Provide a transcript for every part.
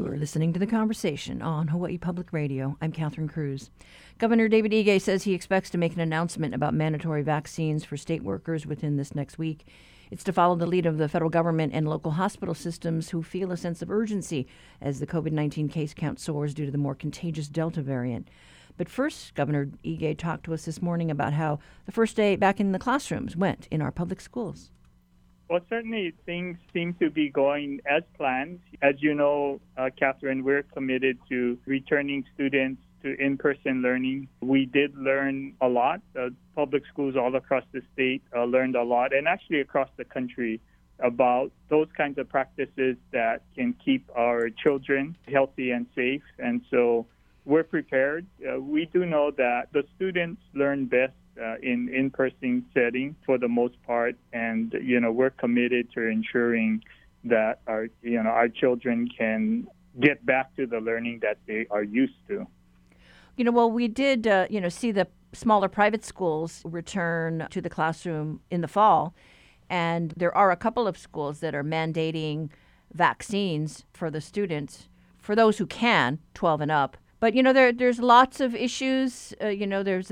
You are listening to the conversation on Hawaii Public Radio. I'm Catherine Cruz. Governor David Ige says he expects to make an announcement about mandatory vaccines for state workers within this next week. It's to follow the lead of the federal government and local hospital systems who feel a sense of urgency as the COVID 19 case count soars due to the more contagious Delta variant. But first, Governor Ige talked to us this morning about how the first day back in the classrooms went in our public schools. Well, certainly things seem to be going as planned. As you know, uh, Catherine, we're committed to returning students to in person learning. We did learn a lot. Uh, public schools all across the state uh, learned a lot, and actually across the country about those kinds of practices that can keep our children healthy and safe. And so we're prepared. Uh, we do know that the students learn best uh, in in-person setting for the most part, and you know we're committed to ensuring that our you know our children can get back to the learning that they are used to. You know, well, we did uh, you know see the smaller private schools return to the classroom in the fall, and there are a couple of schools that are mandating vaccines for the students for those who can, 12 and up. But you know, there there's lots of issues. Uh, you know, there's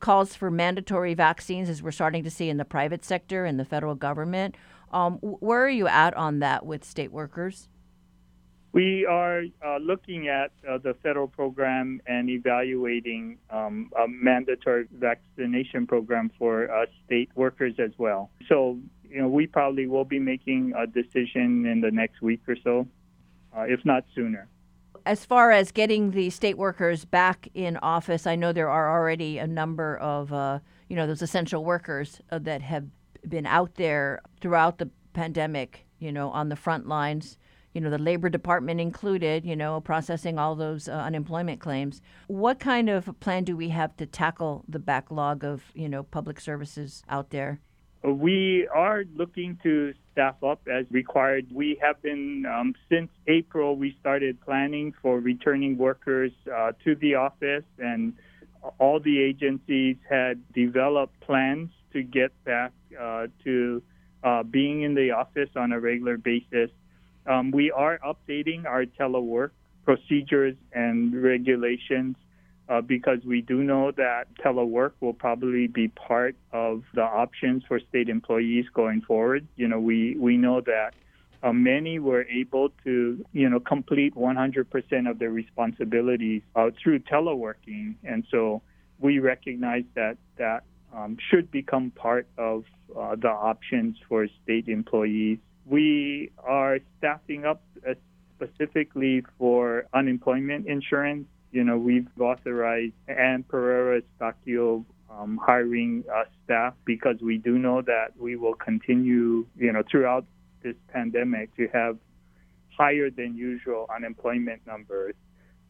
calls for mandatory vaccines as we're starting to see in the private sector and the federal government. Um, where are you at on that with state workers? We are uh, looking at uh, the federal program and evaluating um, a mandatory vaccination program for uh, state workers as well. So, you know, we probably will be making a decision in the next week or so, uh, if not sooner as far as getting the state workers back in office, I know there are already a number of, uh, you know, those essential workers uh, that have been out there throughout the pandemic, you know, on the front lines, you know, the Labor Department included, you know, processing all those uh, unemployment claims. What kind of plan do we have to tackle the backlog of, you know, public services out there? We are looking to staff up as required. We have been, um, since April, we started planning for returning workers uh, to the office, and all the agencies had developed plans to get back uh, to uh, being in the office on a regular basis. Um, we are updating our telework procedures and regulations uh, because we do know that telework will probably be part of the options for state employees going forward. You know, we, we know that uh, many were able to, you know, complete 100% of their responsibilities uh, through teleworking. And so we recognize that that um, should become part of uh, the options for state employees. We are staffing up uh, specifically for unemployment insurance you know, we've authorized Ann Pereira Stacchio um, hiring uh, staff because we do know that we will continue, you know, throughout this pandemic to have higher than usual unemployment numbers.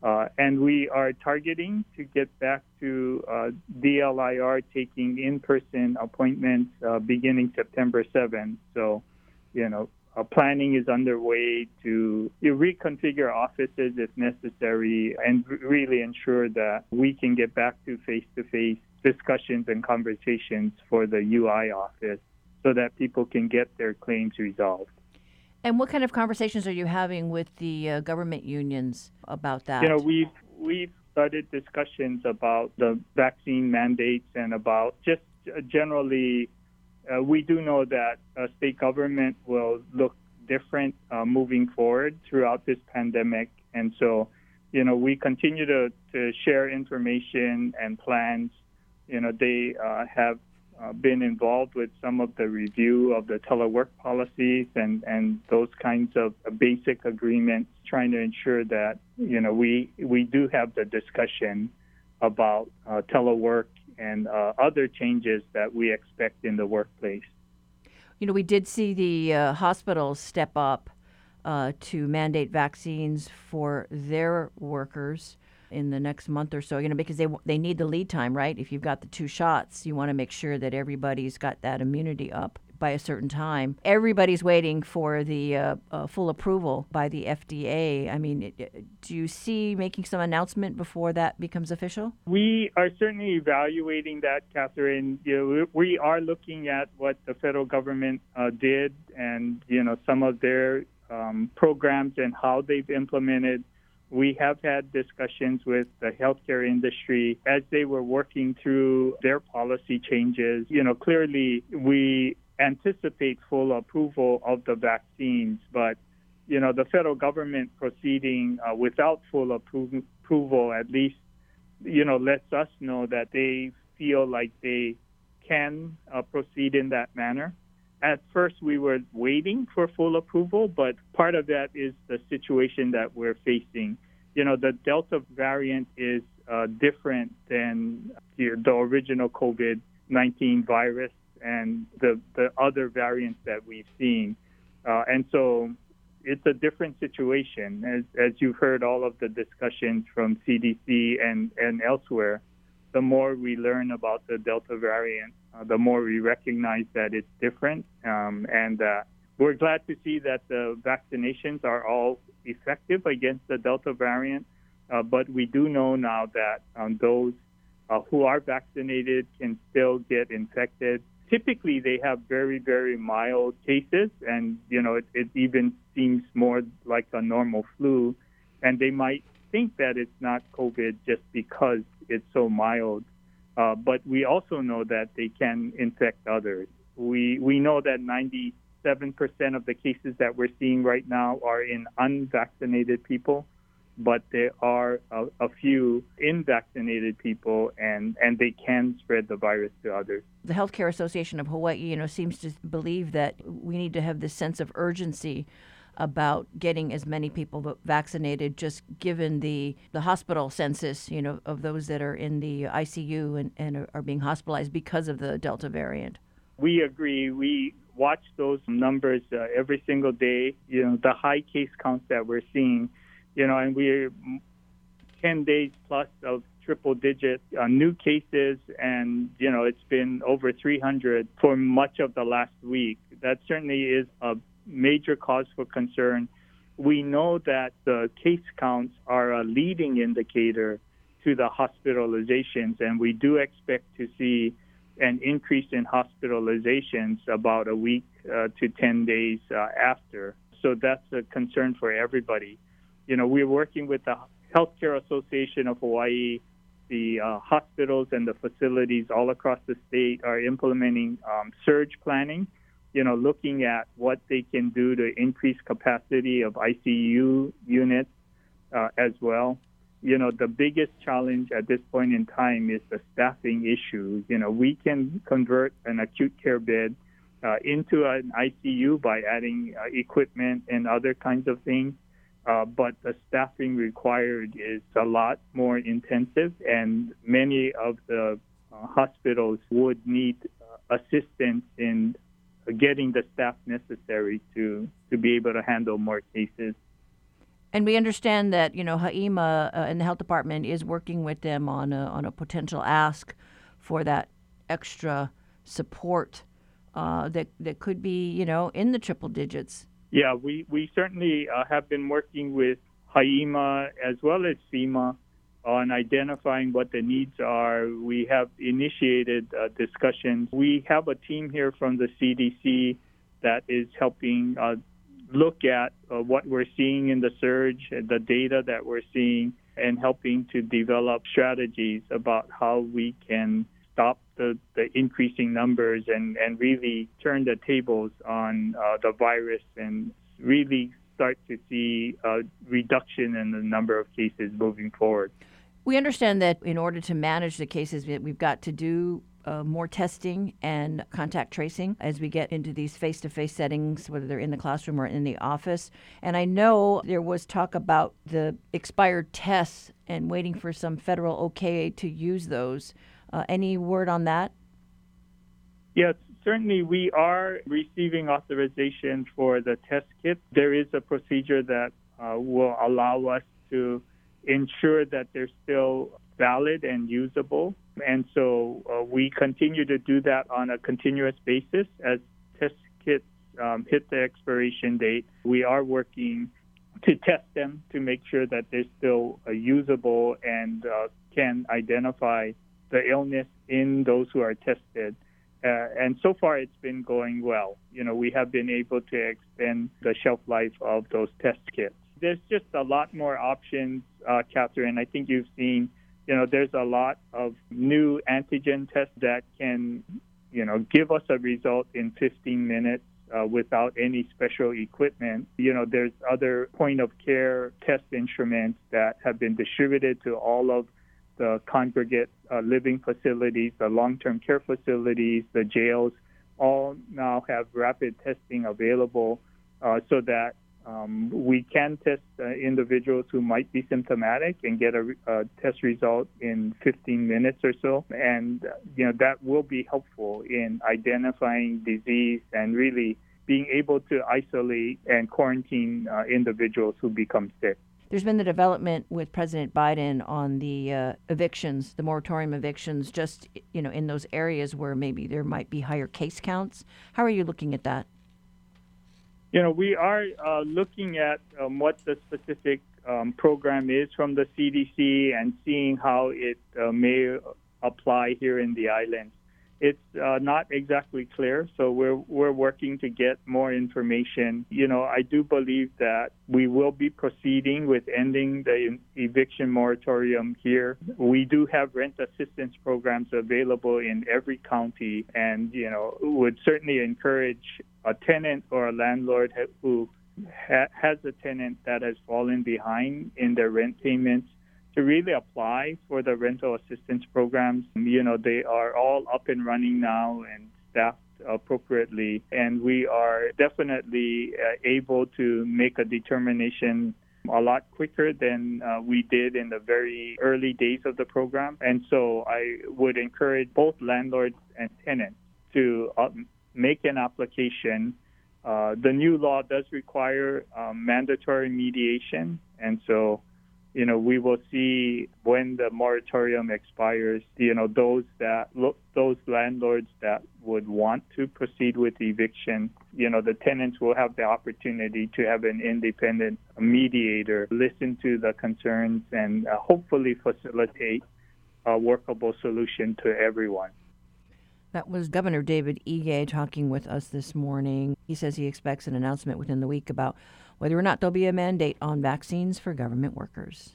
Uh, and we are targeting to get back to uh, DLIR taking in person appointments uh, beginning September 7th. So, you know, uh, planning is underway to reconfigure offices if necessary and really ensure that we can get back to face to face discussions and conversations for the UI office so that people can get their claims resolved. And what kind of conversations are you having with the uh, government unions about that? You know, we've we've started discussions about the vaccine mandates and about just generally uh, we do know that uh, state government will look different uh, moving forward throughout this pandemic. And so, you know, we continue to, to share information and plans. You know, they uh, have uh, been involved with some of the review of the telework policies and, and those kinds of basic agreements, trying to ensure that, you know, we, we do have the discussion about uh, telework and uh, other changes that we expect in the workplace. You know, we did see the uh, hospitals step up uh, to mandate vaccines for their workers in the next month or so. You know, because they they need the lead time, right? If you've got the two shots, you want to make sure that everybody's got that immunity up by a certain time. Everybody's waiting for the uh, uh, full approval by the FDA. I mean, it, do you see making some announcement before that becomes official? We are certainly evaluating that, Catherine. You know, we are looking at what the federal government uh, did and, you know, some of their um, programs and how they've implemented. We have had discussions with the healthcare industry as they were working through their policy changes. You know, clearly we anticipate full approval of the vaccines, but you know, the federal government proceeding uh, without full appro- approval at least, you know, lets us know that they feel like they can uh, proceed in that manner. At first, we were waiting for full approval, but part of that is the situation that we're facing. You know, the Delta variant is uh, different than the, the original COVID 19 virus and the, the other variants that we've seen. Uh, and so it's a different situation. As, as you've heard all of the discussions from CDC and, and elsewhere, the more we learn about the Delta variant, uh, the more we recognize that it's different. Um, and uh, we're glad to see that the vaccinations are all effective against the Delta variant. Uh, but we do know now that um, those uh, who are vaccinated can still get infected typically they have very very mild cases and you know it, it even seems more like a normal flu. And they might think that it's not covid just because it's so mild. Uh, but we also know that they can infect others. We we know that 97% of the cases that we're seeing right now are in unvaccinated people but there are a, a, few unvaccinated people and, and they can spread the virus to others. The Healthcare Association of Hawaii, you know, seems to believe that we need to have this sense of urgency about getting as many people vaccinated just given the, the hospital census, you know, of those that are in the ICU and, and are being hospitalized because of the Delta variant. We agree. We watch those numbers uh, every single day. You know, the high case counts that we're seeing you know, and we're 10 days plus of triple digit uh, new cases, and, you know, it's been over 300 for much of the last week. That certainly is a major cause for concern. We know that the case counts are a leading indicator to the hospitalizations, and we do expect to see an increase in hospitalizations about a week uh, to 10 days uh, after. So that's a concern for everybody you know, we're working with the Healthcare Association of Hawaii. The uh, hospitals and the facilities all across the state are implementing um, surge planning, you know, looking at what they can do to increase capacity of ICU units uh, as well. You know, the biggest challenge at this point in time is the staffing issue. You know, we can convert an acute care bed uh, into an ICU by adding uh, equipment and other kinds of things uh, but the staffing required is a lot more intensive, and many of the uh, hospitals would need uh, assistance in getting the staff necessary to, to be able to handle more cases. And we understand that you know HI-EMA uh, and the health department is working with them on a, on a potential ask for that extra support uh, that that could be you know in the triple digits. Yeah, we, we certainly uh, have been working with HI-EMA as well as FEMA on identifying what the needs are. We have initiated uh, discussions. We have a team here from the CDC that is helping uh, look at uh, what we're seeing in the surge, the data that we're seeing, and helping to develop strategies about how we can stop the, the increasing numbers and, and really turn the tables on uh, the virus and really start to see a reduction in the number of cases moving forward. We understand that in order to manage the cases, we've got to do uh, more testing and contact tracing as we get into these face to face settings, whether they're in the classroom or in the office. And I know there was talk about the expired tests and waiting for some federal okay to use those. Uh, any word on that? Yes, certainly we are receiving authorization for the test kit. There is a procedure that uh, will allow us to ensure that they're still valid and usable. And so uh, we continue to do that on a continuous basis as test kits um, hit the expiration date. We are working to test them to make sure that they're still uh, usable and uh, can identify the illness in those who are tested. Uh, and so far, it's been going well. You know, we have been able to extend the shelf life of those test kits. There's just a lot more options, uh, Catherine. I think you've seen, you know, there's a lot of new antigen tests that can, you know, give us a result in 15 minutes. Uh, without any special equipment. You know, there's other point of care test instruments that have been distributed to all of the congregate uh, living facilities, the long term care facilities, the jails, all now have rapid testing available uh, so that um, we can test uh, individuals who might be symptomatic and get a, a, test result in 15 minutes or so. And, you know, that will be helpful in identifying disease and really being able to isolate and quarantine uh, individuals who become sick. There's been the development with President Biden on the uh, evictions, the moratorium evictions, just you know in those areas where maybe there might be higher case counts. How are you looking at that? You know, we are uh, looking at um, what the specific um, program is from the CDC and seeing how it uh, may apply here in the islands it's uh, not exactly clear. So we're we're working to get more information. You know, I do believe that we will be proceeding with ending the eviction moratorium here. We do have rent assistance programs available in every county, and you know, would certainly encourage a tenant or a landlord who ha- has a tenant that has fallen behind in their rent payments to really apply for the rental assistance programs. You know, they are all up and running now and staffed appropriately, and we are definitely uh, able to make a determination a lot quicker than uh, we did in the very early days of the program. And so I would encourage both landlords and tenants to uh, make an application. Uh, the new law does require um, mandatory mediation, and so you know, we will see when the moratorium expires, you know, those that those landlords that would want to proceed with eviction, you know, the tenants will have the opportunity to have an independent mediator listen to the concerns and uh, hopefully facilitate a workable solution to everyone. That was Governor David Ige talking with us this morning. He says he expects an announcement within the week about whether or not there'll be a mandate on vaccines for government workers.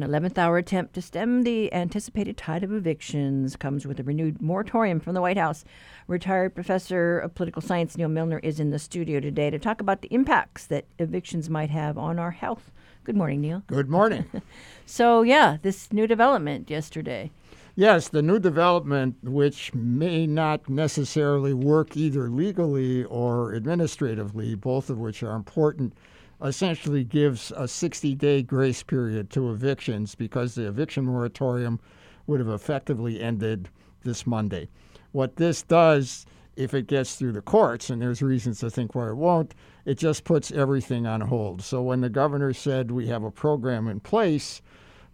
An 11th hour attempt to stem the anticipated tide of evictions comes with a renewed moratorium from the White House. Retired professor of political science Neil Milner is in the studio today to talk about the impacts that evictions might have on our health. Good morning, Neil. Good morning. so, yeah, this new development yesterday. Yes, the new development, which may not necessarily work either legally or administratively, both of which are important essentially gives a 60 day grace period to evictions because the eviction moratorium would have effectively ended this Monday. What this does, if it gets through the courts, and there's reasons to think why it won't, it just puts everything on hold. So when the governor said we have a program in place,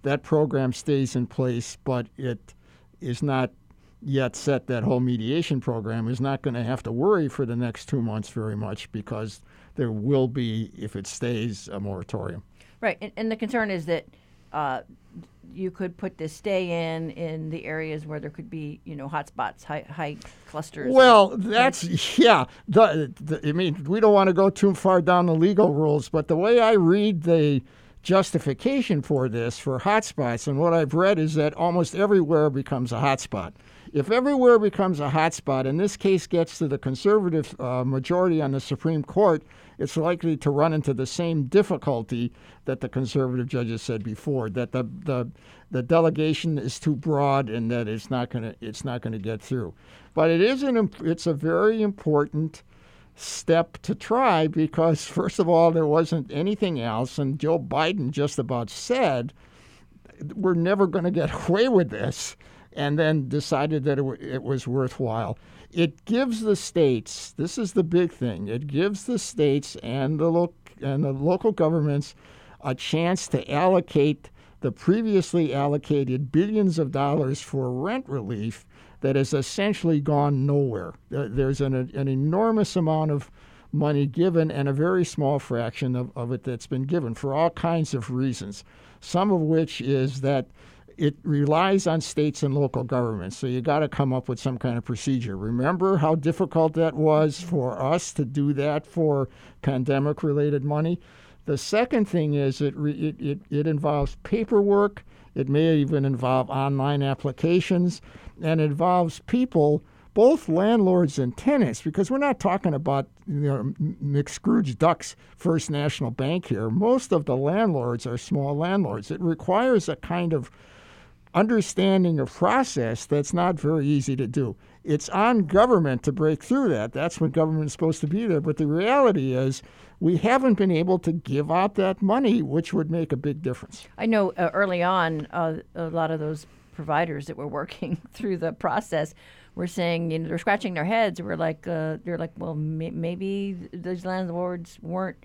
that program stays in place, but it is not yet set that whole mediation program is not going to have to worry for the next two months very much because there will be, if it stays, a moratorium. Right, and, and the concern is that uh, you could put this stay in in the areas where there could be, you know, hotspots, high, high clusters. Well, that's yeah. The, the, I mean, we don't want to go too far down the legal rules, but the way I read the justification for this for hotspots, and what I've read is that almost everywhere becomes a hotspot. If everywhere becomes a hotspot, and this case gets to the conservative uh, majority on the Supreme Court, it's likely to run into the same difficulty that the conservative judges said before that the the, the delegation is too broad and that it's not going to it's not going to get through. But it is an it's a very important step to try because first of all there wasn't anything else and Joe Biden just about said we're never going to get away with this and then decided that it, w- it was worthwhile. It gives the states, this is the big thing, it gives the states and the, lo- and the local governments a chance to allocate the previously allocated billions of dollars for rent relief that has essentially gone nowhere. There's an, an enormous amount of money given and a very small fraction of, of it that's been given for all kinds of reasons, some of which is that it relies on states and local governments. So you got to come up with some kind of procedure. Remember how difficult that was for us to do that for pandemic related money? The second thing is it, it, it, it involves paperwork. It may even involve online applications and involves people, both landlords and tenants, because we're not talking about you know, McScrooge Duck's First National Bank here. Most of the landlords are small landlords. It requires a kind of understanding of process that's not very easy to do. It's on government to break through that. That's when government's supposed to be there. But the reality is, we haven't been able to give out that money, which would make a big difference. I know uh, early on, uh, a lot of those providers that were working through the process were saying, you know, they're scratching their heads. We're like, uh, they're like, well, may- maybe those landlords weren't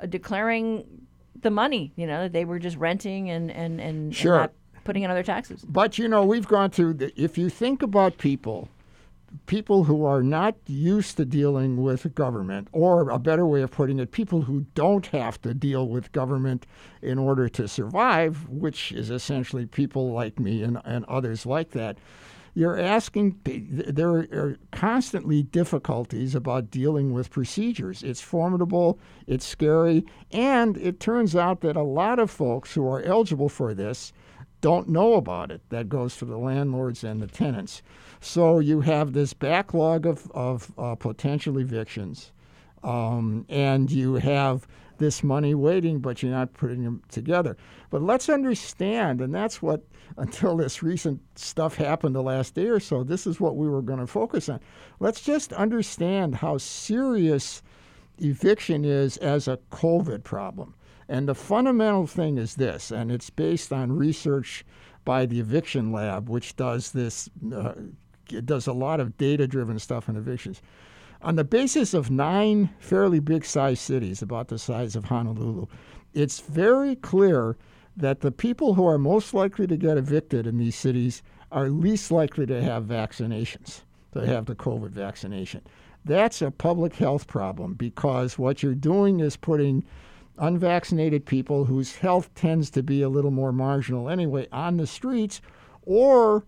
uh, declaring the money. You know, they were just renting and and and, sure. and not putting in other taxes. But you know, we've gone through. The, if you think about people, people who are not used to dealing with government, or a better way of putting it, people who don't have to deal with government in order to survive, which is essentially people like me and, and others like that. You're asking, there are constantly difficulties about dealing with procedures. It's formidable, it's scary, and it turns out that a lot of folks who are eligible for this don't know about it. That goes for the landlords and the tenants. So you have this backlog of, of uh, potential evictions, um, and you have this money waiting, but you're not putting them together. But let's understand, and that's what, until this recent stuff happened the last day or so, this is what we were going to focus on. Let's just understand how serious eviction is as a COVID problem. And the fundamental thing is this, and it's based on research by the Eviction Lab, which does this, uh, does a lot of data driven stuff on evictions. On the basis of nine fairly big sized cities, about the size of Honolulu, it's very clear that the people who are most likely to get evicted in these cities are least likely to have vaccinations, to have the COVID vaccination. That's a public health problem because what you're doing is putting unvaccinated people whose health tends to be a little more marginal anyway on the streets, or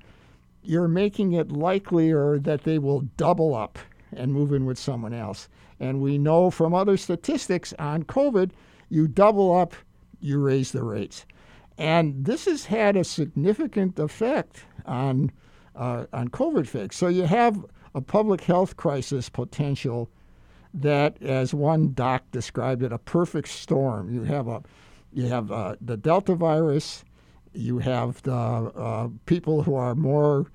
you're making it likelier that they will double up and move in with someone else. And we know from other statistics on COVID, you double up, you raise the rates. And this has had a significant effect on, uh, on COVID fakes. So you have a public health crisis potential that, as one doc described it, a perfect storm. You have a, you have uh, the Delta virus, you have the uh, people who are more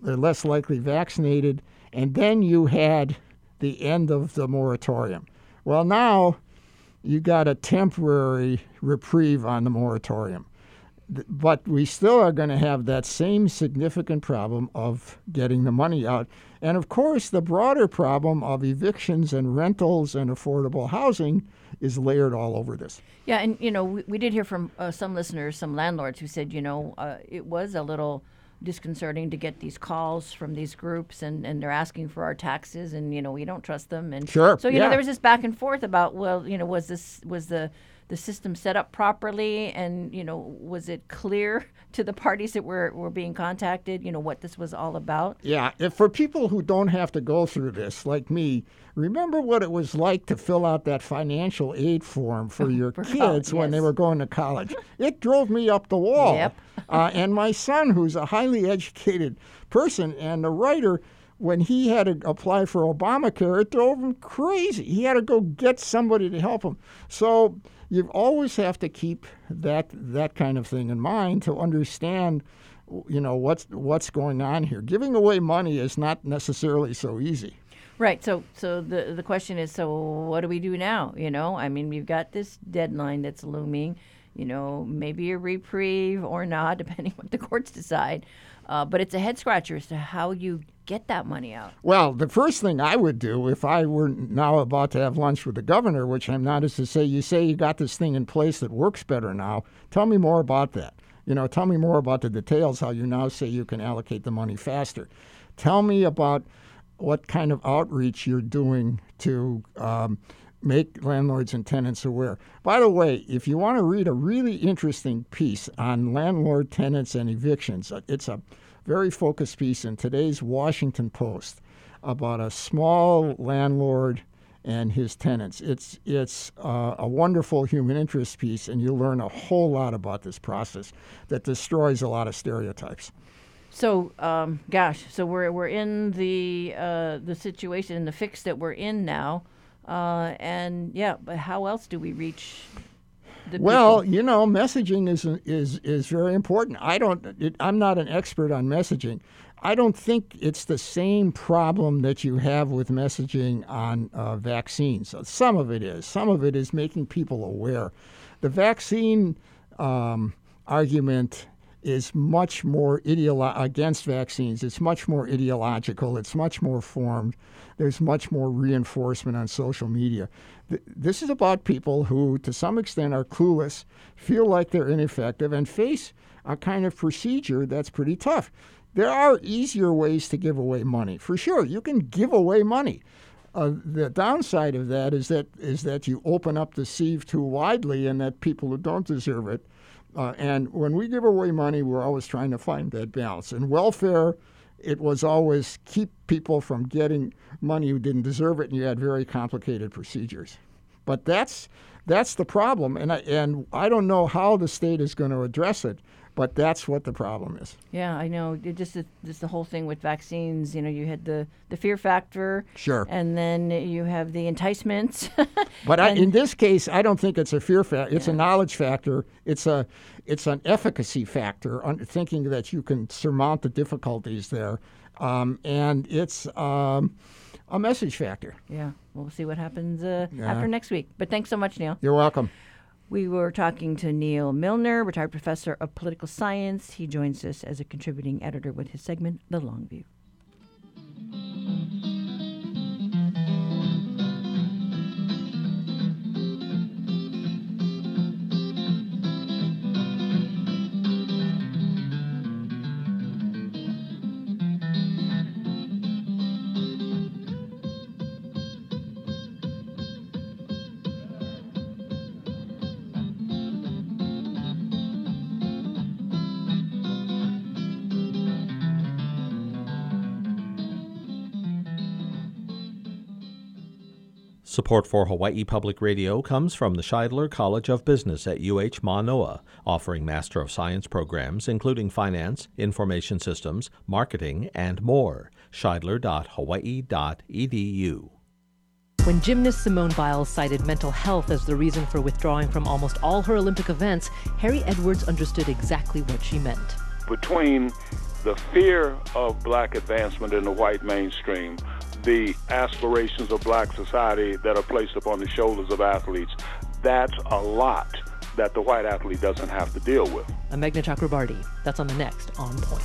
less likely vaccinated, and then you had the end of the moratorium. Well, now you got a temporary reprieve on the moratorium. But we still are going to have that same significant problem of getting the money out. And of course, the broader problem of evictions and rentals and affordable housing is layered all over this. Yeah, and you know, we, we did hear from uh, some listeners, some landlords who said, you know, uh, it was a little disconcerting to get these calls from these groups and, and they're asking for our taxes and you know we don't trust them and sure so you yeah. know there was this back and forth about well you know was this was the the system set up properly and you know was it clear to the parties that were, were being contacted you know what this was all about yeah if for people who don't have to go through this like me remember what it was like to fill out that financial aid form for your for kids college, when yes. they were going to college it drove me up the wall Yep. uh, and my son who's a highly educated person and a writer when he had to apply for Obamacare, it drove him crazy. He had to go get somebody to help him. So you always have to keep that that kind of thing in mind to understand you know what's what's going on here. Giving away money is not necessarily so easy. Right so so the the question is so what do we do now you know? I mean we've got this deadline that's looming you know maybe a reprieve or not depending what the courts decide Uh, but it's a head scratcher as to how you get that money out. Well, the first thing I would do if I were now about to have lunch with the governor, which I'm not, is to say, you say you got this thing in place that works better now. Tell me more about that. You know, tell me more about the details, how you now say you can allocate the money faster. Tell me about what kind of outreach you're doing to um, make landlords and tenants aware. By the way, if you want to read a really interesting piece on landlord tenants and evictions, uh, it's a very focused piece in today's Washington Post about a small landlord and his tenants. It's it's uh, a wonderful human interest piece, and you learn a whole lot about this process that destroys a lot of stereotypes. So, um, gosh, so we're we're in the uh, the situation the fix that we're in now, uh, and yeah, but how else do we reach? The well, people? you know, messaging is is is very important. I don't. It, I'm not an expert on messaging. I don't think it's the same problem that you have with messaging on uh, vaccines. Some of it is. Some of it is making people aware. The vaccine um, argument is much more ideolo- against vaccines. It's much more ideological. It's much more formed. There's much more reinforcement on social media. Th- this is about people who, to some extent, are clueless, feel like they're ineffective, and face a kind of procedure that's pretty tough. There are easier ways to give away money. For sure, you can give away money. Uh, the downside of that is that is that you open up the sieve too widely, and that people who don't deserve it. Uh, and when we give away money, we're always trying to find that balance. In welfare, it was always keep people from getting money who didn't deserve it, and you had very complicated procedures. But that's that's the problem, and I, and I don't know how the state is going to address it. But that's what the problem is. Yeah, I know. It just just the whole thing with vaccines. You know, you had the the fear factor. Sure. And then you have the enticements. but I, in this case, I don't think it's a fear factor. It's yeah. a knowledge factor. It's a it's an efficacy factor. Thinking that you can surmount the difficulties there, um, and it's. Um, a message factor. Yeah, we'll see what happens uh, yeah. after next week. But thanks so much, Neil. You're welcome. We were talking to Neil Milner, retired professor of political science. He joins us as a contributing editor with his segment, The Long View. Support for Hawaii Public Radio comes from the Shidler College of Business at UH Manoa, offering Master of Science programs including finance, information systems, marketing, and more. Shidler.hawaii.edu. When gymnast Simone Biles cited mental health as the reason for withdrawing from almost all her Olympic events, Harry Edwards understood exactly what she meant. Between the fear of black advancement in the white mainstream, the aspirations of black society that are placed upon the shoulders of athletes. That's a lot that the white athlete doesn't have to deal with. I'm Meghna Chakrabarti. That's on the next On Point.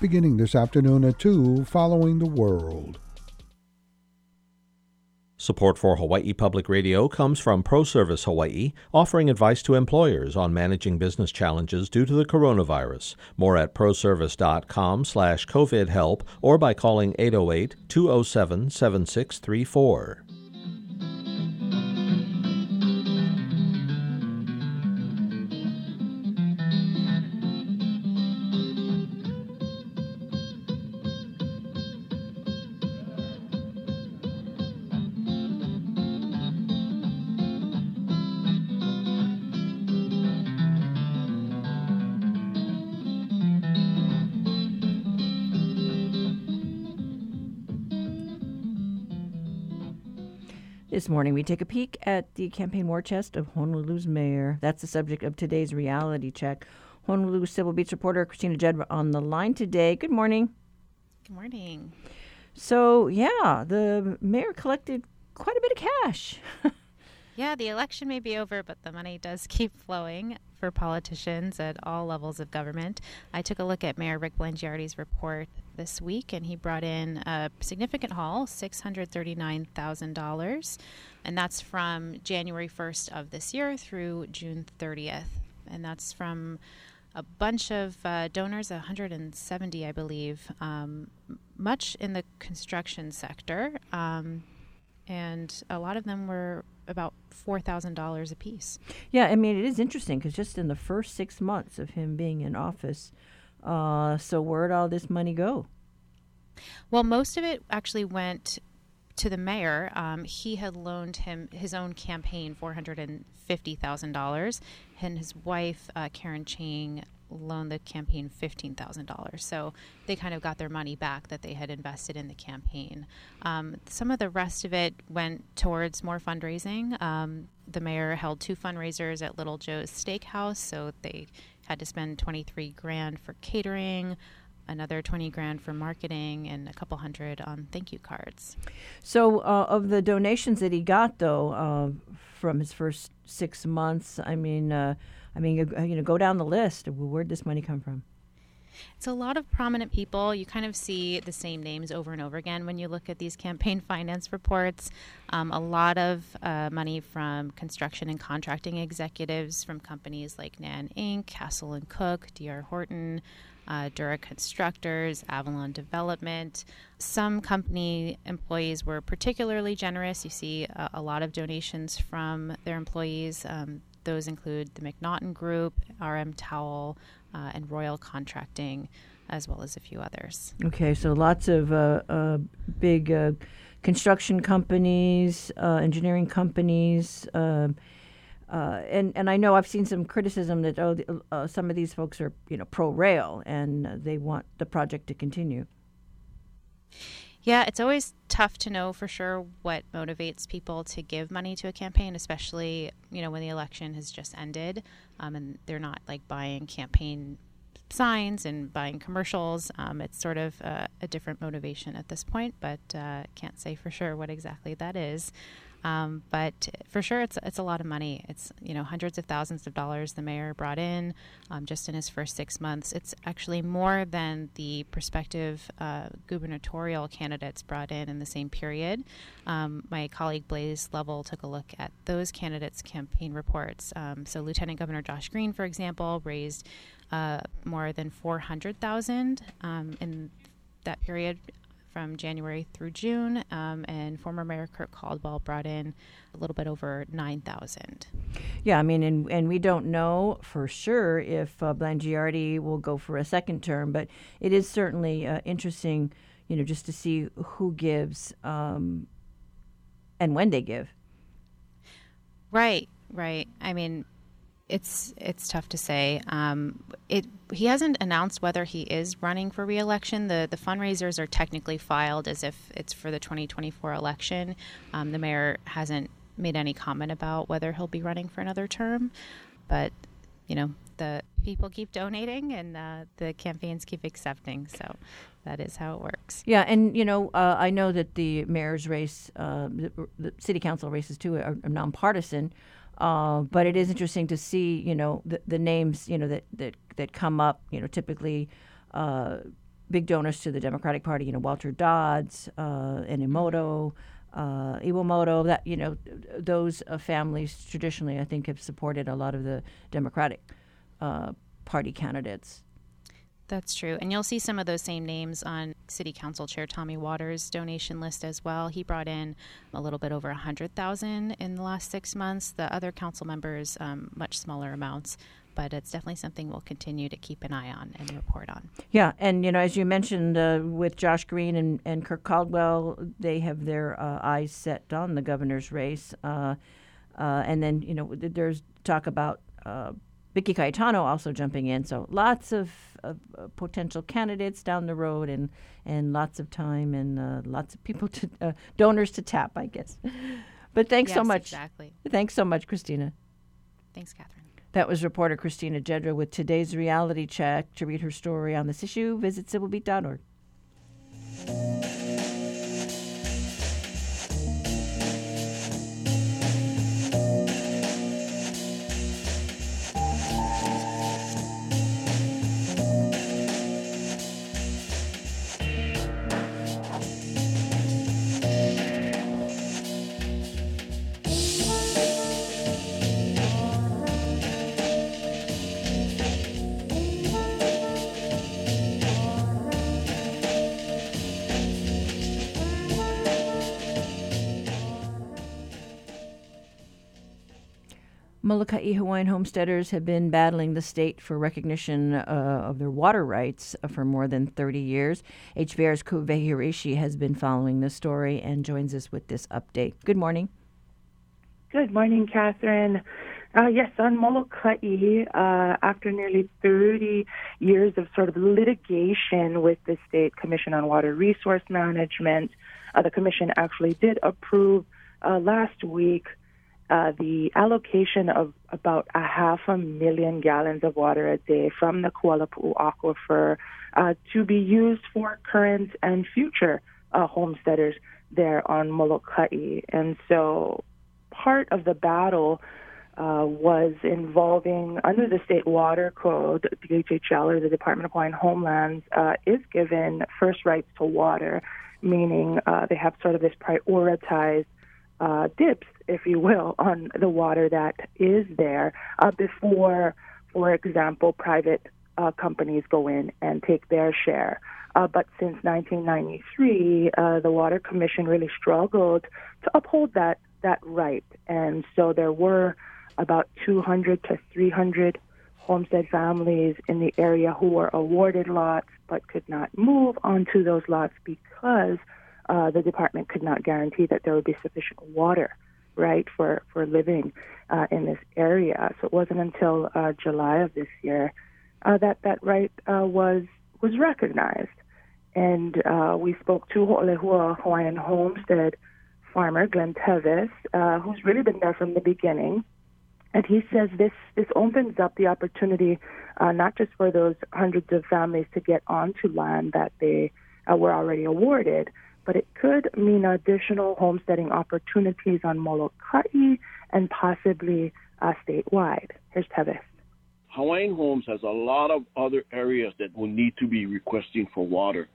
Beginning this afternoon at 2, following the world. Support for Hawaii Public Radio comes from ProService Hawaii, offering advice to employers on managing business challenges due to the coronavirus. More at proservice.com slash COVID help or by calling 808 This morning, we take a peek at the campaign war chest of Honolulu's mayor. That's the subject of today's reality check. Honolulu Civil Beat reporter Christina Jedra on the line today. Good morning. Good morning. So, yeah, the mayor collected quite a bit of cash. Yeah, the election may be over, but the money does keep flowing for politicians at all levels of government. I took a look at Mayor Rick Blangiardi's report this week, and he brought in a significant haul $639,000. And that's from January 1st of this year through June 30th. And that's from a bunch of uh, donors, 170, I believe, um, much in the construction sector. Um, and a lot of them were about $4,000 a piece. Yeah, I mean, it is interesting because just in the first six months of him being in office, uh, so where'd all this money go? Well, most of it actually went to the mayor. Um, he had loaned him his own campaign four hundred and fifty thousand dollars, and his wife uh, Karen Chang loaned the campaign fifteen thousand dollars. So they kind of got their money back that they had invested in the campaign. Um, some of the rest of it went towards more fundraising. Um, the mayor held two fundraisers at Little Joe's Steakhouse, so they had to spend twenty three grand for catering another 20 grand for marketing and a couple hundred on thank you cards. So, uh, of the donations that he got, though, uh, from his first six months, I mean, uh, I mean, you know, go down the list. Where'd this money come from? It's a lot of prominent people. You kind of see the same names over and over again when you look at these campaign finance reports. Um, a lot of uh, money from construction and contracting executives from companies like Nan Inc., Castle and Cooke, D.R. Horton, uh, Dura Constructors, Avalon Development. Some company employees were particularly generous. You see a, a lot of donations from their employees. Um, those include the McNaughton Group, RM Towill, uh, and Royal Contracting, as well as a few others. Okay, so lots of uh, uh big uh, construction companies, uh, engineering companies. Um, and and I know I've seen some criticism that oh the, some of these folks are you know pro rail and they want the project to continue. Yeah, it's always tough to know for sure what motivates people to give money to a campaign, especially you know when the election has just ended um, and they're not like buying campaign signs and buying commercials. Um, it's sort of a, a, different motivation at this point, but uh, can't say for sure what exactly that is. Um, but for sure, it's it's a lot of money. It's you know hundreds of thousands of dollars the mayor brought in um, just in his first six months. It's actually more than the prospective uh, gubernatorial candidates brought in in the same period. Um, my colleague Blaze Lovell took a look at those candidates' campaign reports. Um, so Lieutenant Governor Josh Green, for example, raised uh, more than four hundred thousand um, in that period from January through June, um, and former Mayor Kirk Caldwell brought in a little bit over 9,000. Yeah, I mean, and, and we don't know for sure if uh, Blangiardi will go for a second term, but it is certainly uh, interesting, you know, just to see who gives um, and when they give. Right, right. I mean, it's it's tough to say. Um, it he hasn't announced whether he is running for reelection. The the fundraisers are technically filed as if it's for the 2024 election. Um, the mayor hasn't made any comment about whether he'll be running for another term, but you know the people keep donating and uh, the campaigns keep accepting. So that is how it works. Yeah, and you know, uh, I know that the mayor's race, uh, the, the, city council races too, are, are nonpartisan. Uh, but it is interesting to see, you know, the, the names, you know, that, that, that come up, you know, typically uh, big donors to the Democratic Party, you know, Walter Dods, uh, Enomoto, uh, Iwamoto, that, you know, those uh, families traditionally, I think, have supported a lot of the Democratic uh, Party candidates. That's true. And you'll see some of those same names on City Council Chair Tommy Waters' donation list as well. He brought in a little bit over 100000 in the last six months. The other council members, um, much smaller amounts. But it's definitely something we'll continue to keep an eye on and report on. Yeah, and you know, as you mentioned uh, with Josh Green and, and Kirk Caldwell, they have their uh, eyes set on the governor's race. Uh, uh and then, you know, there's talk about uh, Vicky Cayetano also jumping in. So lots of, of uh, potential candidates down the road, and and lots of time and uh, lots of people to uh, donors to tap, I guess. But thanks yes, so much. Exactly. Thanks so much, Christina. Thanks, Catherine. That was reporter Christina Jedra with today's reality check. To read her story on this issue, visit civilbeat.org. Molokai Hawaiian homesteaders have been battling the state for recognition uh, of their water rights for more than 30 years. HPR's Ku'uwehi Hiraishi has been following this story and joins us with this update. Good morning. Good morning, Catherine. Uh, yes, on Molokai, uh, after nearly 30 years of sort of litigation with the State Commission on Water Resource Management, uh, the Commission actually did approve uh, last week uh, the allocation of about a half a million gallons of water a day from the Kualapu'u aquifer uh, to be used for current and future uh, homesteaders there on Molokai. And so part of the battle uh, was involving, under the state water code, the DHHL or the Department of Hawaiian Homelands uh, is given first rights to water, meaning they have sort of this prioritized dips, if you will, on the water that is there uh, before, for example, private uh, companies go in and take their share. Uh, but since 1993, uh, the Water Commission really struggled to uphold that that right, and so there were about 200 to 300 homestead families in the area who were awarded lots but could not move onto those lots because uh, the department could not guarantee that there would be sufficient water, right, for for living uh, in this area. So it wasn't until uh, July of this year uh, that that right uh, was was recognized, and uh, we spoke to Ho'olehua Hawaiian Homestead farmer Glenn Tevis, who's really been there from the beginning. And he says this this opens up the opportunity not just for those hundreds of families to get onto land that they were already awarded, but it could mean additional homesteading opportunities on Molokai and possibly uh, statewide. Here's Tevis. Hawaiian Homes has a lot of other areas that will need to be requesting for water.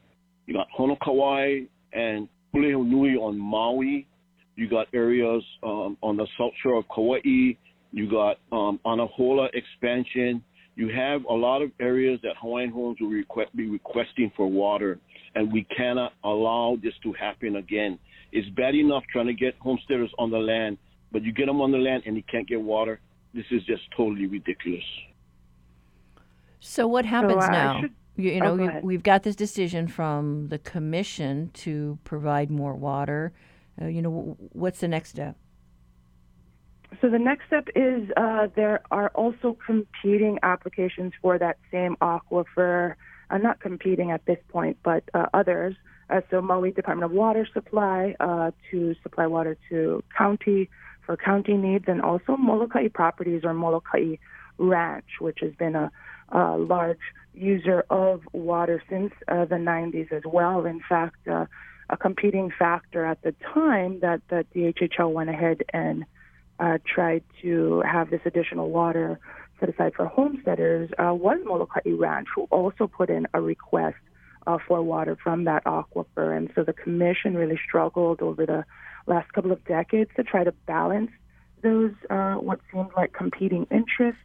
You got Honokawai and Nui on Maui. You got areas um, on the south shore of Kauai. You got um, Anahola expansion. You have a lot of areas that Hawaiian Homes will request, be requesting for water and we cannot allow this to happen again. It's bad enough trying to get homesteaders on the land, but you get them on the land and you can't get water. This is just totally ridiculous. So what happens So, uh, now? should- you, you Oh, know, go we- ahead. we've got this decision from the commission to provide more water. Uh, you know, what's the next step? So the next step is uh, there are also competing applications for that same aquifer. Uh, not competing at this point, but uh, others. Uh, so Maui Department of Water Supply uh, to supply water to county for county needs, and also Molokai Properties or Molokai Ranch, which has been a, a large user of water since uh, the 90s as well. In fact, uh, a competing factor at the time that that DHHL went ahead and tried to have this additional water set aside for homesteaders uh, was Molokai Ranch, who also put in a request uh, for water from that aquifer. And so the commission really struggled over the last couple of decades to try to balance those uh, what seemed like competing interests.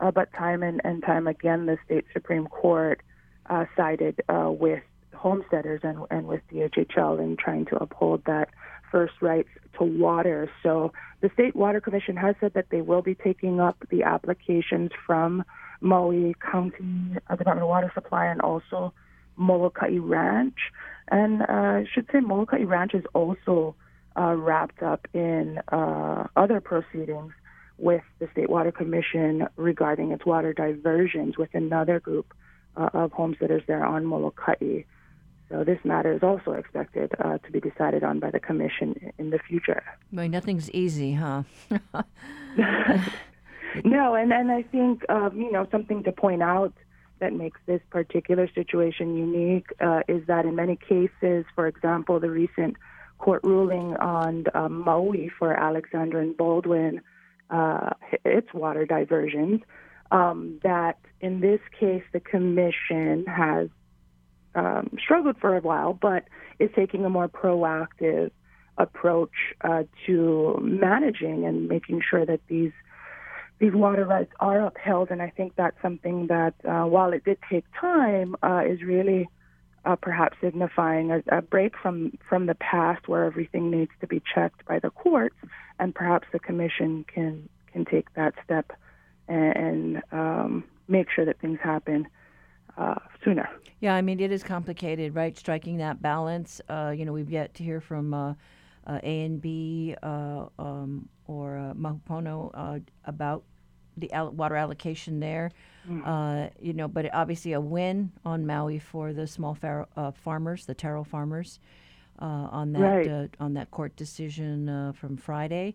Uh, but time and, and time again, the state Supreme Court uh, sided uh, with homesteaders and, and with DHHL in trying to uphold that first rights to water. So the State Water Commission has said that they will be taking up the applications from Maui County uh, Department of Water Supply and also Molokai Ranch. And uh, I should say Molokai Ranch is also uh, wrapped up in uh, other proceedings with the State Water Commission regarding its water diversions with another group uh, of homesteaders there on Molokai. So this matter is also expected uh, to be decided on by the commission in the future. Boy, nothing's easy, huh? No, and, and I think, um, you know, something to point out that makes this particular situation unique uh, is that in many cases, for example, the recent court ruling on um, Maui for Alexander and Baldwin, uh, its water diversions, um, that in this case the commission has um, struggled for a while, but is taking a more proactive approach uh, to managing and making sure that these these water rights are upheld. And I think that's something that, uh, while it did take time, uh, is really uh, perhaps signifying a, a break from from the past, where everything needs to be checked by the courts, and perhaps the commission can can take that step and, and um, make sure that things happen uh, sooner. Yeah, I mean it is complicated, right? Striking that balance. Uh, you know, we've yet to hear from uh, uh A and B uh, um, or uh, Mahi Pono about the al- water allocation there. Mm. you know, but obviously a win on Maui for the small far- farmers, the taro farmers, on that right. on that court decision from Friday.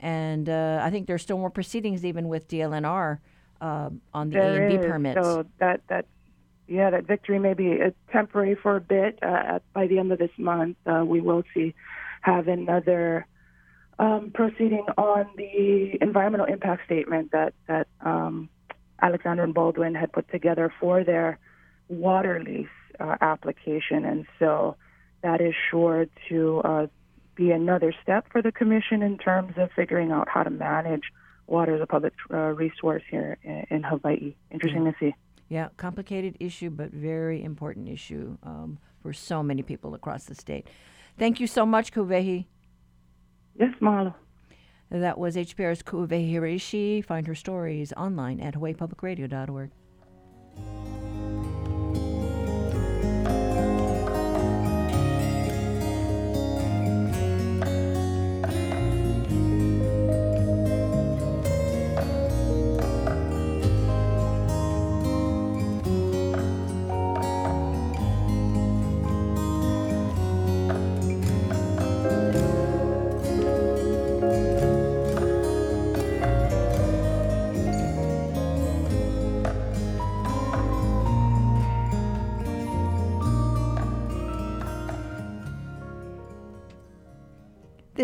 And I think there's still more proceedings, even with DLNR. Uh, on the A and B permits. So that that yeah, that victory may be uh, temporary for a bit. Uh, by the end of this month, uh, we will see have another um, proceeding on the environmental impact statement that that um, Alexander and Baldwin had put together for their water lease uh, application, and so that is sure to uh, be another step for the commission in terms of figuring out how to manage water as a public uh, resource here in, in Hawaii. Interesting to see. Yeah, complicated issue, but very important issue um, for so many people across the state. Thank you so much, Ku'uwehi. Yes, Marla. That was HPR's Ku'uwehi Hiraishi. Find her stories online at hawaiipublicradio.org.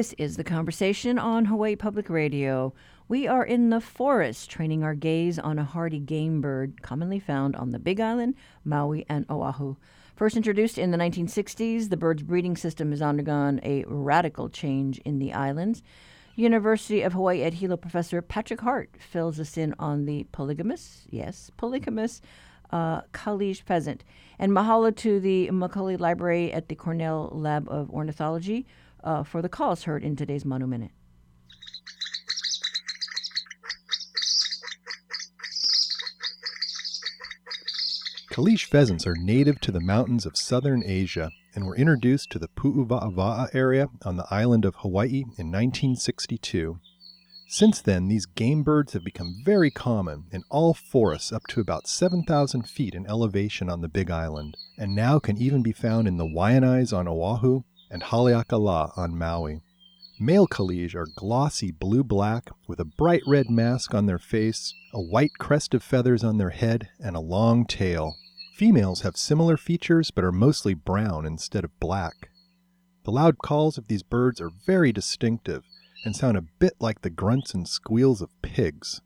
This is the conversation on Hawaii Public Radio. We are in the forest training our gaze on a hardy game bird commonly found on the Big Island, Maui, and Oahu. First introduced in the 1960s, the bird's breeding system has undergone a radical change in the islands. University of Hawaii at Hilo professor Patrick Hart fills us in on the polygamous, yes, polygamous uh, Kalij pheasant. And mahalo to the Macaulay Library at the Cornell Lab of Ornithology uh, for the calls heard in today's Manu Minute. Kalij pheasants are native to the mountains of southern Asia and were introduced to the Pu'uwa'awa'a area on the island of Hawaii in 1962. Since then, these game birds have become very common in all forests up to about 7,000 feet in elevation on the Big Island, and now can even be found in the Waianaes on Oahu and Haleakala on Maui. Male Kalij are glossy blue black with a bright red mask on their face, a white crest of feathers on their head, and a long tail. Females have similar features but are mostly brown instead of black. The loud calls of these birds are very distinctive and sound a bit like the grunts and squeals of pigs.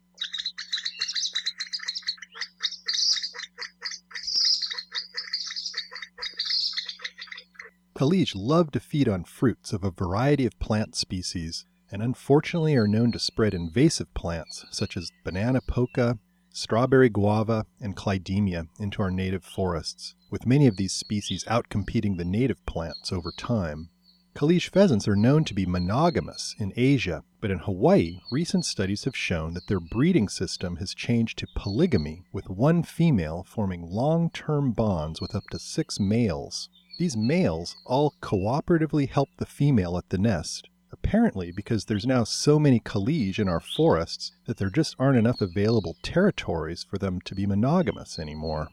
Kalij love to feed on fruits of a variety of plant species, and unfortunately are known to spread invasive plants such as banana poka, strawberry guava, and clidemia into our native forests, with many of these species outcompeting the native plants over time. Kalij pheasants are known to be monogamous in Asia, but in Hawaii, recent studies have shown that their breeding system has changed to polygamy, with one female forming long term bonds with up to six males. These males all cooperatively help the female at the nest, apparently because there's now so many Kalij in our forests that there just aren't enough available territories for them to be monogamous anymore.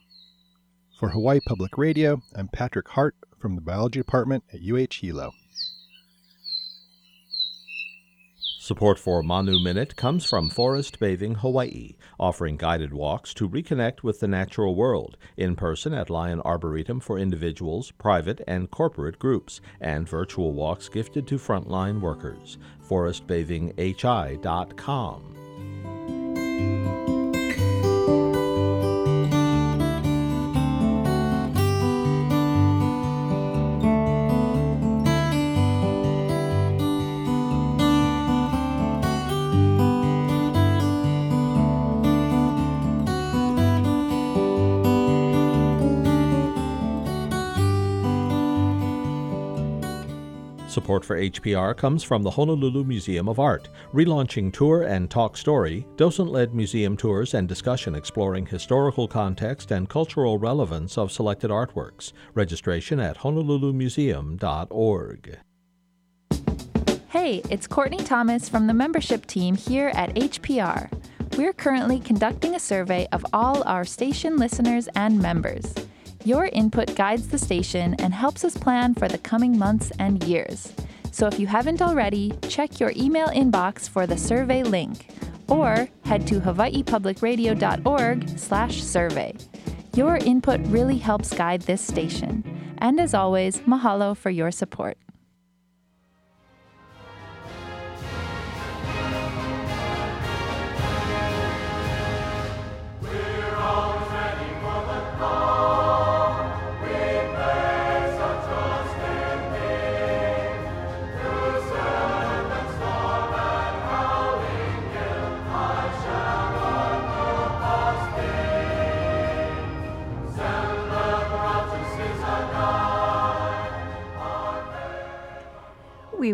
For Hawaii Public Radio, I'm Patrick Hart from the Biology Department at UH Hilo. Support for Manu Minute comes from Forest Bathing Hawaii, offering guided walks to reconnect with the natural world in person at Lyon Arboretum for individuals, private, and corporate groups, and virtual walks gifted to frontline workers. ForestBathingHI.com. Support for HPR comes from the Honolulu Museum of Art, relaunching Tour and Talk Story, docent led museum tours and discussion exploring historical context and cultural relevance of selected artworks. Registration at honolulumuseum.org. Hey, it's Courtney Thomas from the membership team here at HPR. We're currently conducting a survey of all our station listeners and members. Your input guides the station and helps us plan for the coming months and years. So if you haven't already, check your email inbox for the survey link or head to hawaiipublicradio.org/survey. Your input really helps guide this station. And as always, mahalo for your support.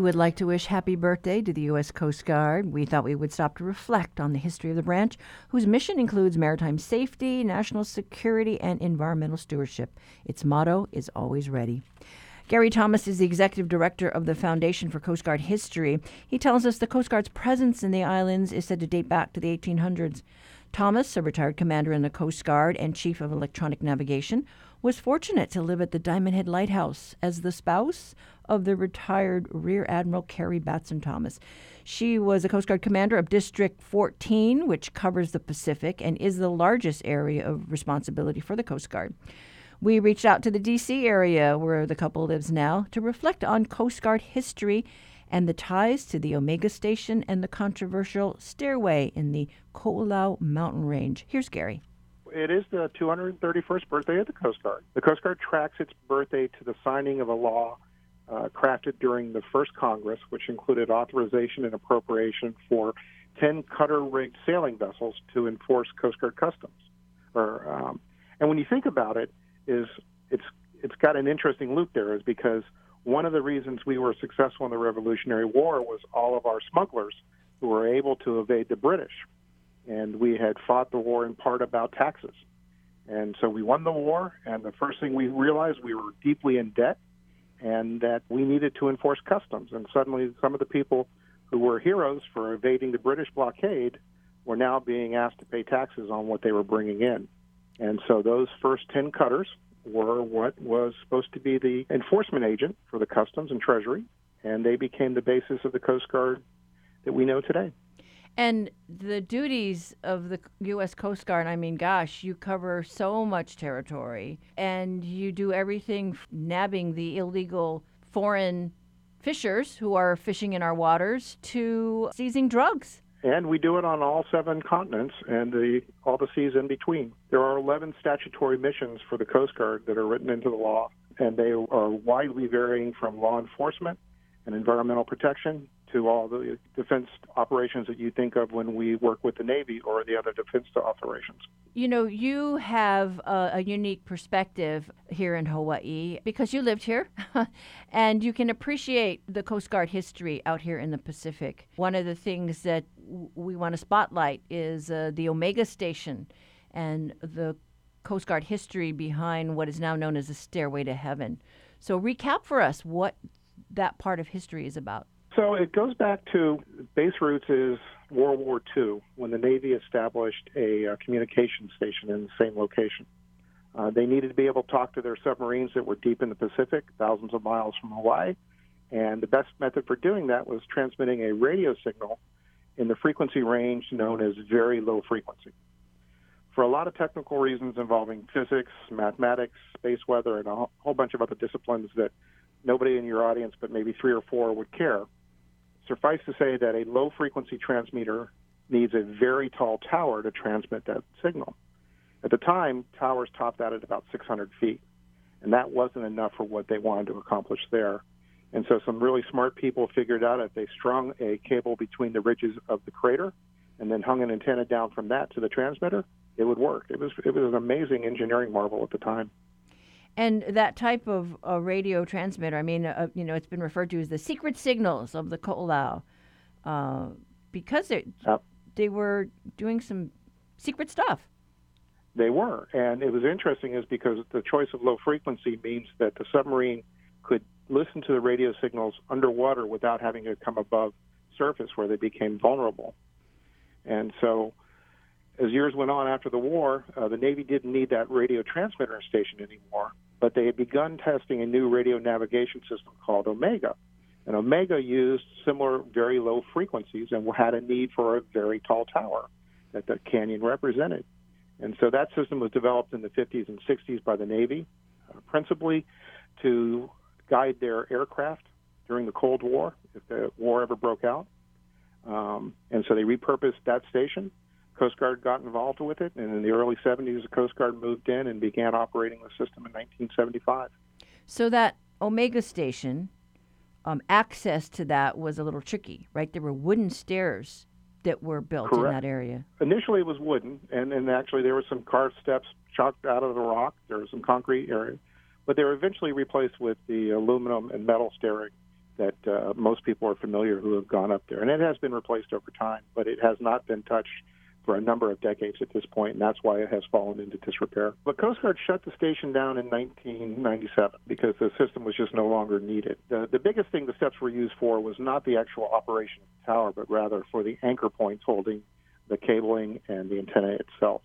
Would like to wish happy birthday to the U.S. Coast Guard. We thought we would stop to reflect on the history of the branch, whose mission includes maritime safety, national security, and environmental stewardship. Its motto is always ready. Gary Thomas is the executive director of the Foundation for Coast Guard History. He tells us the Coast Guard's presence in the islands is said to date back to the 1800s. Thomas, a retired commander in the Coast Guard and chief of electronic navigation, was fortunate to live at the Diamond Head Lighthouse as the spouse of the retired Rear Admiral Cari Batson Thomas. She was a Coast Guard commander of District 14, which covers the Pacific and is the largest area of responsibility for the Coast Guard. We reached out to the D.C. area where the couple lives now to reflect on Coast Guard history and the ties to the Omega Station and the controversial stairway in the Ko'olau mountain range. Here's Gary. It is the 231st birthday of the Coast Guard. The Coast Guard tracks its birthday to the signing of a law uh, crafted during the first Congress, which included authorization and appropriation for 10 cutter-rigged sailing vessels to enforce Coast Guard customs. Or, um, and when you think about it, is it's it's got an interesting loop there, is because one of the reasons we were successful in the Revolutionary War was all of our smugglers who were able to evade the British, and we had fought the war in part about taxes. And so we won the war, and the first thing we realized we were deeply in debt and that we needed to enforce customs. And suddenly, some of the people who were heroes for evading the British blockade were now being asked to pay taxes on what they were bringing in. And so, those first 10 cutters were what was supposed to be the enforcement agent for the customs and treasury, and they became the basis of the Coast Guard that we know today. And the duties of the U.S. Coast Guard, I mean, gosh, you cover so much territory and you do everything nabbing the illegal foreign fishers who are fishing in our waters to seizing drugs. And we do it on all seven continents and the, all the seas in between. There are 11 statutory missions for the Coast Guard that are written into the law, and they are widely varying from law enforcement and environmental protection to all the defense operations that you think of when we work with the Navy or the other defense operations. You know, you have a, a unique perspective here in Hawaii because you lived here and you can appreciate the Coast Guard history out here in the Pacific. One of the things that we want to spotlight is uh, the Omega Station and the Coast Guard history behind what is now known as the Stairway to Heaven. So, recap for us what that part of history is about. So it goes back to base roots is World War II when the Navy established a uh, communication station in the same location. Uh, they needed to be able to talk to their submarines that were deep in the Pacific, thousands of miles from Hawaii. And the best method for doing that was transmitting a radio signal in the frequency range known as very low frequency. For a lot of technical reasons involving physics, mathematics, space weather, and a whole bunch of other disciplines that nobody in your audience but maybe three or four would care, suffice to say that a low frequency transmitter needs a very tall tower to transmit that signal. At the time, towers topped out at about 600 feet, and that wasn't enough for what they wanted to accomplish there. And so some really smart people figured out if they strung a cable between the ridges of the crater and then hung an antenna down from that to the transmitter, it would work. It was it was an amazing engineering marvel at the time. And that type of uh, radio transmitter, I mean, uh, you know, it's been referred to as the secret signals of the Koolau, uh, because they they were doing some secret stuff. They were, and it was interesting is because the choice of low frequency means that the submarine could listen to the radio signals underwater without having to come above surface where they became vulnerable. And so, as years went on after the war, uh, the Navy didn't need that radio transmitter station anymore, but they had begun testing a new radio navigation system called Omega. And Omega used similar very low frequencies and had a need for a very tall tower that the canyon represented. And so that system was developed in the 50s and 60s by the Navy, uh, principally to guide their aircraft during the Cold War, if the war ever broke out. Um, and so they repurposed that station. Coast Guard got involved with it, and in the early 70s, the Coast Guard moved in and began operating the system in 1975. So that Omega station, um, access to that was a little tricky, right? There were wooden stairs that were built in that area. Initially, it was wooden, and, and actually there were some carved steps chalked out of the rock. There was some concrete area, but they were eventually replaced with the aluminum and metal stairing that uh, most people are familiar who have gone up there. And it has been replaced over time, but it has not been touched for a number of decades at this point, and that's why it has fallen into disrepair. But Coast Guard shut the station down in 1997 because the system was just no longer needed. The, the biggest thing the steps were used for was not the actual operation of the tower, but rather for the anchor points holding the cabling and the antenna itself.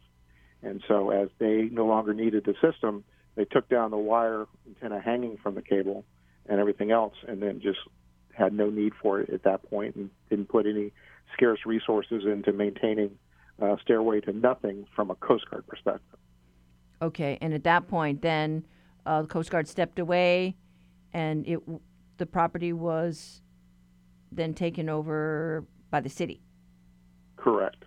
And so, as they no longer needed the system, they took down the wire antenna hanging from the cable and everything else, and then just had no need for it at that point and didn't put any scarce resources into maintaining uh, Stairway to Nothing from a Coast Guard perspective. Okay, and at that point, then uh, the Coast Guard stepped away, and it the property was then taken over by the city. Correct.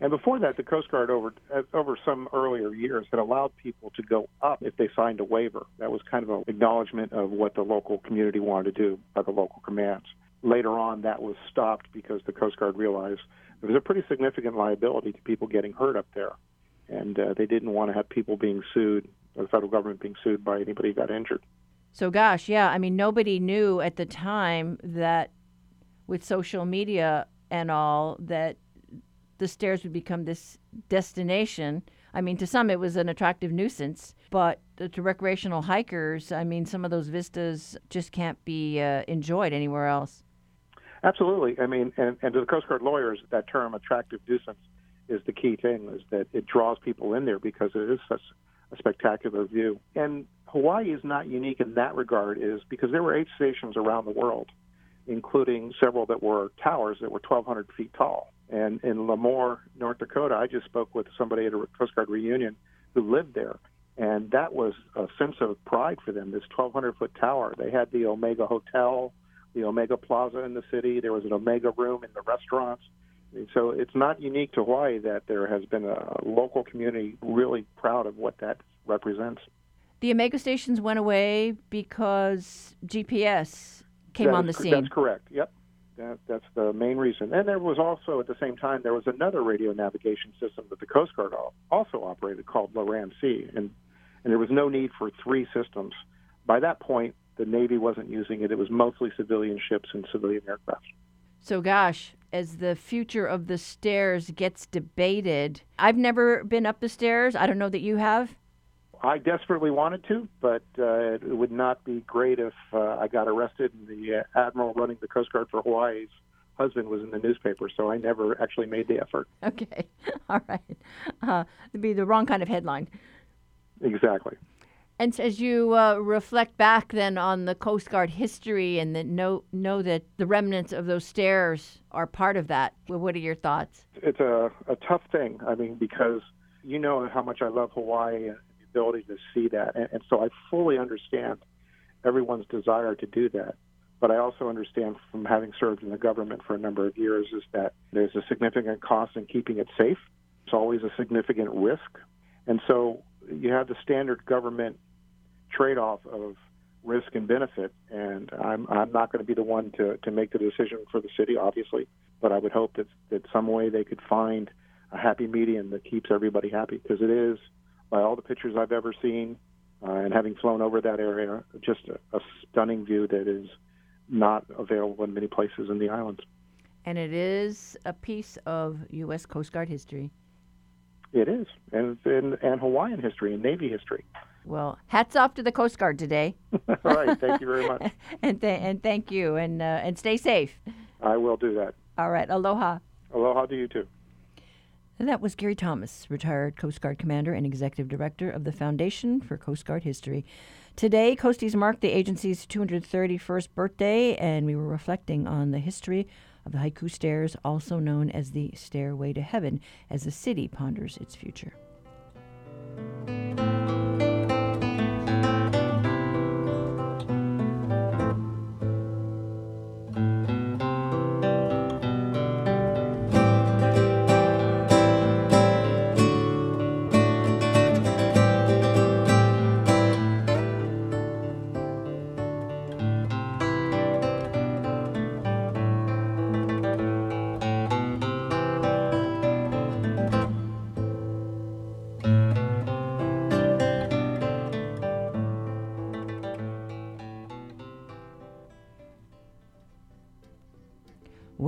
And before that, the Coast Guard over uh, over some earlier years had allowed people to go up if they signed a waiver. That was kind of an acknowledgement of what the local community wanted to do by the local commands. Later on, that was stopped because the Coast Guard realized there was a pretty significant liability to people getting hurt up there, and uh, they didn't want to have people being sued, or the federal government being sued by anybody who got injured. So, gosh, yeah, I mean, nobody knew at the time that with social media and all that the stairs would become this destination. I mean, to some it was an attractive nuisance, but to recreational hikers, I mean, some of those vistas just can't be uh, enjoyed anywhere else. Absolutely. I mean, and, and to the Coast Guard lawyers, that term "attractive nuisance" is the key thing. Is that it draws people in there because it is such a spectacular view. And Hawaii is not unique in that regard, is because there were eight stations around the world, including several that were towers that were 1,200 feet tall. And in LaMoure, North Dakota, I just spoke with somebody at a Coast Guard reunion who lived there. And that was a sense of pride for them, this 1,200 foot tower. They had the Omega Hotel, the Omega Plaza in the city. There was an Omega room in the restaurants. So it's not unique to Hawaii that there has been a local community really proud of what that represents. The Omega stations went away because GPS came That on is the scene. That's correct. Yep. That, that's the main reason. And there was also, at the same time, there was another radio navigation system that the Coast Guard also operated called Loran C. And, and there was no need for three systems. By that point, the Navy wasn't using it. It was mostly civilian ships and civilian aircraft. So, gosh, as the future of the stairs gets debated, I've never been up the stairs. I don't know that you have. I desperately wanted to, but uh, it would not be great if uh, I got arrested and the uh, admiral running the Coast Guard for Hawaii's husband was in the newspaper, so I never actually made the effort. Okay, all right. Uh, it'd be the wrong kind of headline. Exactly. And as you uh, reflect back then on the Coast Guard history and that know know that the remnants of those stairs are part of that, what are your thoughts? It's a, a tough thing. I mean, because you know how much I love Hawaii and the ability to see that. And, and so I fully understand everyone's desire to do that. But I also understand from having served in the government for a number of years is that there's a significant cost in keeping it safe. It's always a significant risk. And so you have the standard government trade off of risk and benefit. And I'm, I'm not going to be the one to, to make the decision for the city, obviously. But I would hope that, that some way they could find a happy medium that keeps everybody happy because it is, by all the pictures I've ever seen, Uh, and having flown over that area, just a, a stunning view that is not available in many places in the islands. And it is a piece of U.S. Coast Guard history. It is, and and, and Hawaiian history and Navy history. Well, hats off to the Coast Guard today. All right, thank you very much. and th- and thank you, and uh, and stay safe. I will do that. All right, aloha. Aloha to you too. And that was Gary Thomas, retired Coast Guard commander and executive director of the Foundation for Coast Guard History. Today, Coasties marked the agency's 231st birthday, and we were reflecting on the history of the Haiku Stairs, also known as the Stairway to Heaven, as the city ponders its future.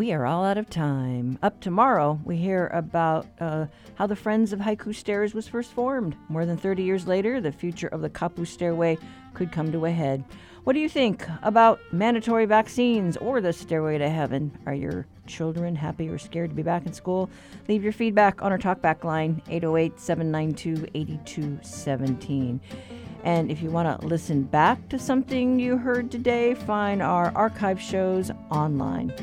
We are all out of time. Up tomorrow, we hear about uh, how the Friends of Haiku Stairs was first formed. More than 30 years later, the future of the Kapu Stairway could come to a head. What do you think about mandatory vaccines or the Stairway to Heaven? Are your children happy or scared to be back in school? Leave your feedback on our talkback line, 808 792 8217. And if you want to listen back to something you heard today, find our archive shows online.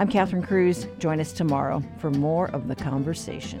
I'm Catherine Cruz. Join us tomorrow for more of the conversation.